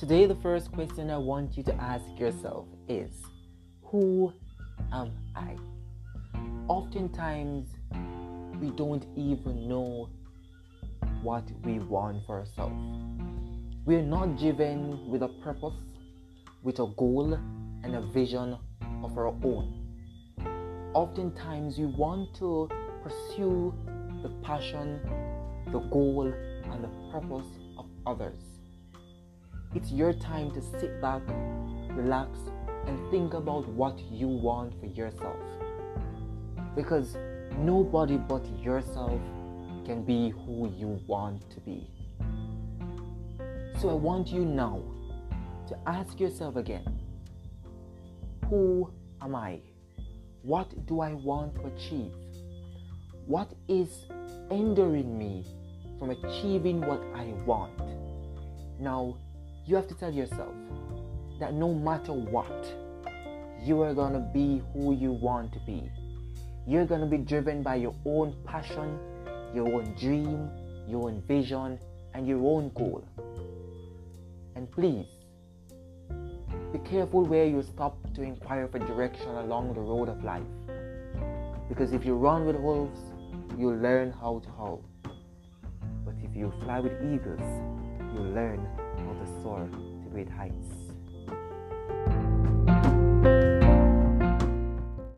Today, the first question I want you to ask yourself is Who am I? Oftentimes, we don't even know what we want for ourselves. We're not driven with a purpose, with a goal, and a vision of our own. Oftentimes, we want to pursue the passion, the goal, and the purpose of others it's your time to sit back, relax, and think about what you want for yourself. Because nobody but yourself can be who you want to be. So I want you now to ask yourself again Who am I? What do I want to achieve? What is hindering me from achieving what I want? Now, you have to tell yourself that no matter what, you are going to be who you want to be. You're going to be driven by your own passion, your own dream, your own vision, and your own goal. And please, be careful where you stop to inquire for direction along the road of life. Because if you run with wolves, you'll learn how to howl. But if you fly with eagles, you'll learn heights.